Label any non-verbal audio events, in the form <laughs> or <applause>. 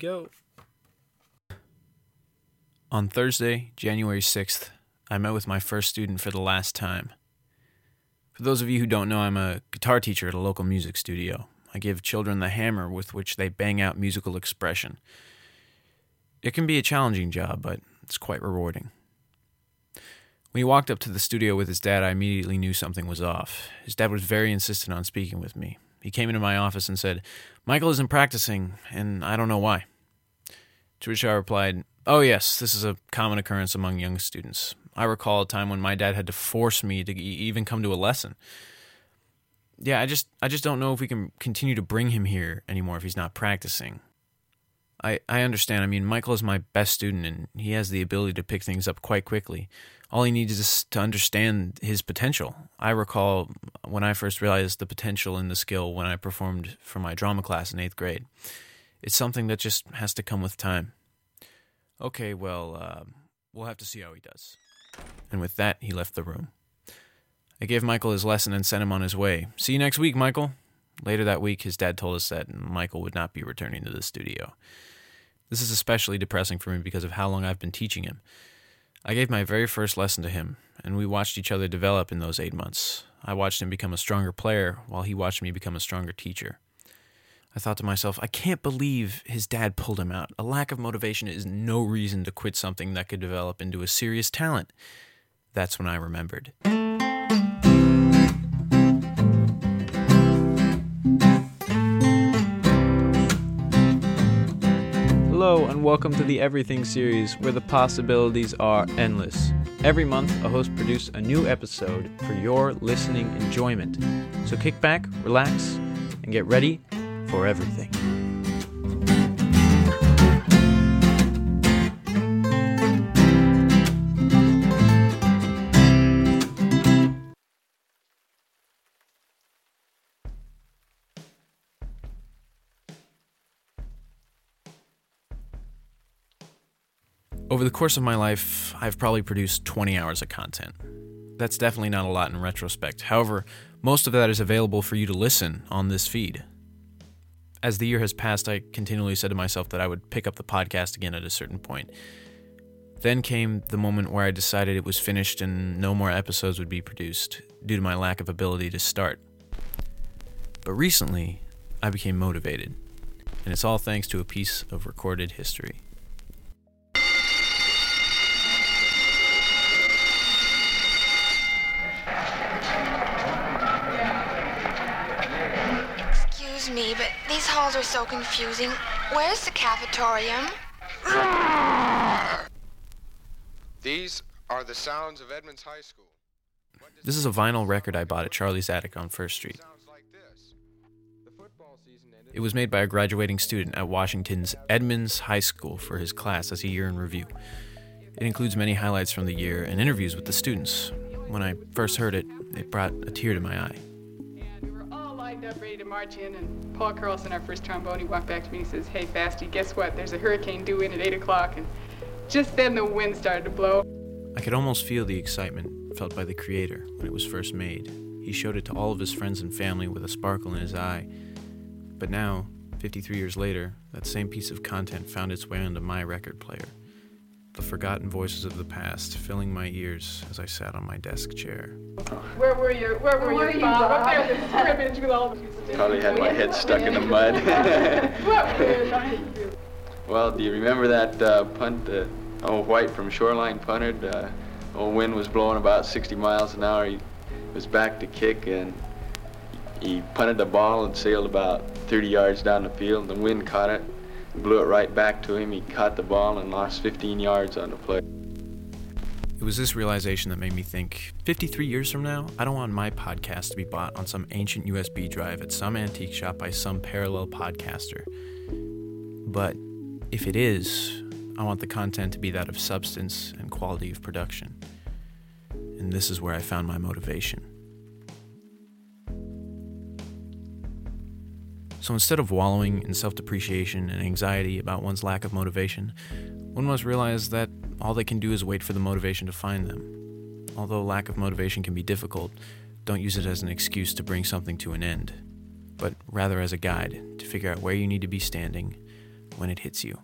go. On Thursday, January 6th, I met with my first student for the last time. For those of you who don't know, I'm a guitar teacher at a local music studio. I give children the hammer with which they bang out musical expression. It can be a challenging job, but it's quite rewarding. When he walked up to the studio with his dad, I immediately knew something was off. His dad was very insistent on speaking with me. He came into my office and said, Michael isn't practicing, and I don't know why. To which I replied, Oh, yes, this is a common occurrence among young students. I recall a time when my dad had to force me to even come to a lesson. Yeah, I just I just don't know if we can continue to bring him here anymore if he's not practicing. I I understand. I mean, Michael is my best student and he has the ability to pick things up quite quickly. All he needs is to understand his potential. I recall when I first realized the potential in the skill when I performed for my drama class in 8th grade. It's something that just has to come with time. Okay, well, uh, we'll have to see how he does. And with that, he left the room. I gave Michael his lesson and sent him on his way. See you next week, Michael. Later that week, his dad told us that Michael would not be returning to the studio. This is especially depressing for me because of how long I've been teaching him. I gave my very first lesson to him, and we watched each other develop in those eight months. I watched him become a stronger player while he watched me become a stronger teacher. I thought to myself, I can't believe his dad pulled him out. A lack of motivation is no reason to quit something that could develop into a serious talent. That's when I remembered. Hello, and welcome to the Everything series where the possibilities are endless. Every month, a host produces a new episode for your listening enjoyment. So kick back, relax, and get ready for everything. Over the course of my life, I've probably produced 20 hours of content. That's definitely not a lot in retrospect. However, most of that is available for you to listen on this feed. As the year has passed, I continually said to myself that I would pick up the podcast again at a certain point. Then came the moment where I decided it was finished and no more episodes would be produced due to my lack of ability to start. But recently, I became motivated, and it's all thanks to a piece of recorded history. Halls are so confusing. Where's the cafetorium? These are the sounds of Edmonds High School. This is a vinyl record I bought at Charlie's Attic on First Street. sounds like this? The football season ended. It was made by a graduating student at Washington's Edmonds High School for his class as a year in review. It includes many highlights from the year and interviews with the students. When I first heard it, it brought a tear to my eye. Lined up, ready to march in, and Paul Carlson, our first trombone, he walked back to me and he says, Hey, Fasty, guess what? There's a hurricane due in at 8 o'clock. And just then the wind started to blow. I could almost feel the excitement felt by the creator when it was first made. He showed it to all of his friends and family with a sparkle in his eye. But now, 53 years later, that same piece of content found its way onto my record player. The forgotten voices of the past filling my ears as I sat on my desk chair. Where were you? Where were, you, Bob? Up there in the scrimmage with all of you. Probably had my head stuck in the mud. <laughs> What were you trying to do? well, do you remember that uh, punt that old White from Shoreline punted? Uh, old wind was blowing about 60 miles an hour. He was back to kick and he punted the ball and sailed about 30 yards down the field. The wind caught it, blew it right back to him. He caught the ball and lost 15 yards on the play. It was this realization that made me think 53 years from now, I don't want my podcast to be bought on some ancient USB drive at some antique shop by some parallel podcaster. But if it is, I want the content to be that of substance and quality of production. And this is where I found my motivation. So instead of wallowing in self depreciation and anxiety about one's lack of motivation, one must realize that all they can do is wait for the motivation to find them. Although lack of motivation can be difficult, don't use it as an excuse to bring something to an end, but rather as a guide to figure out where you need to be standing, when it hits you.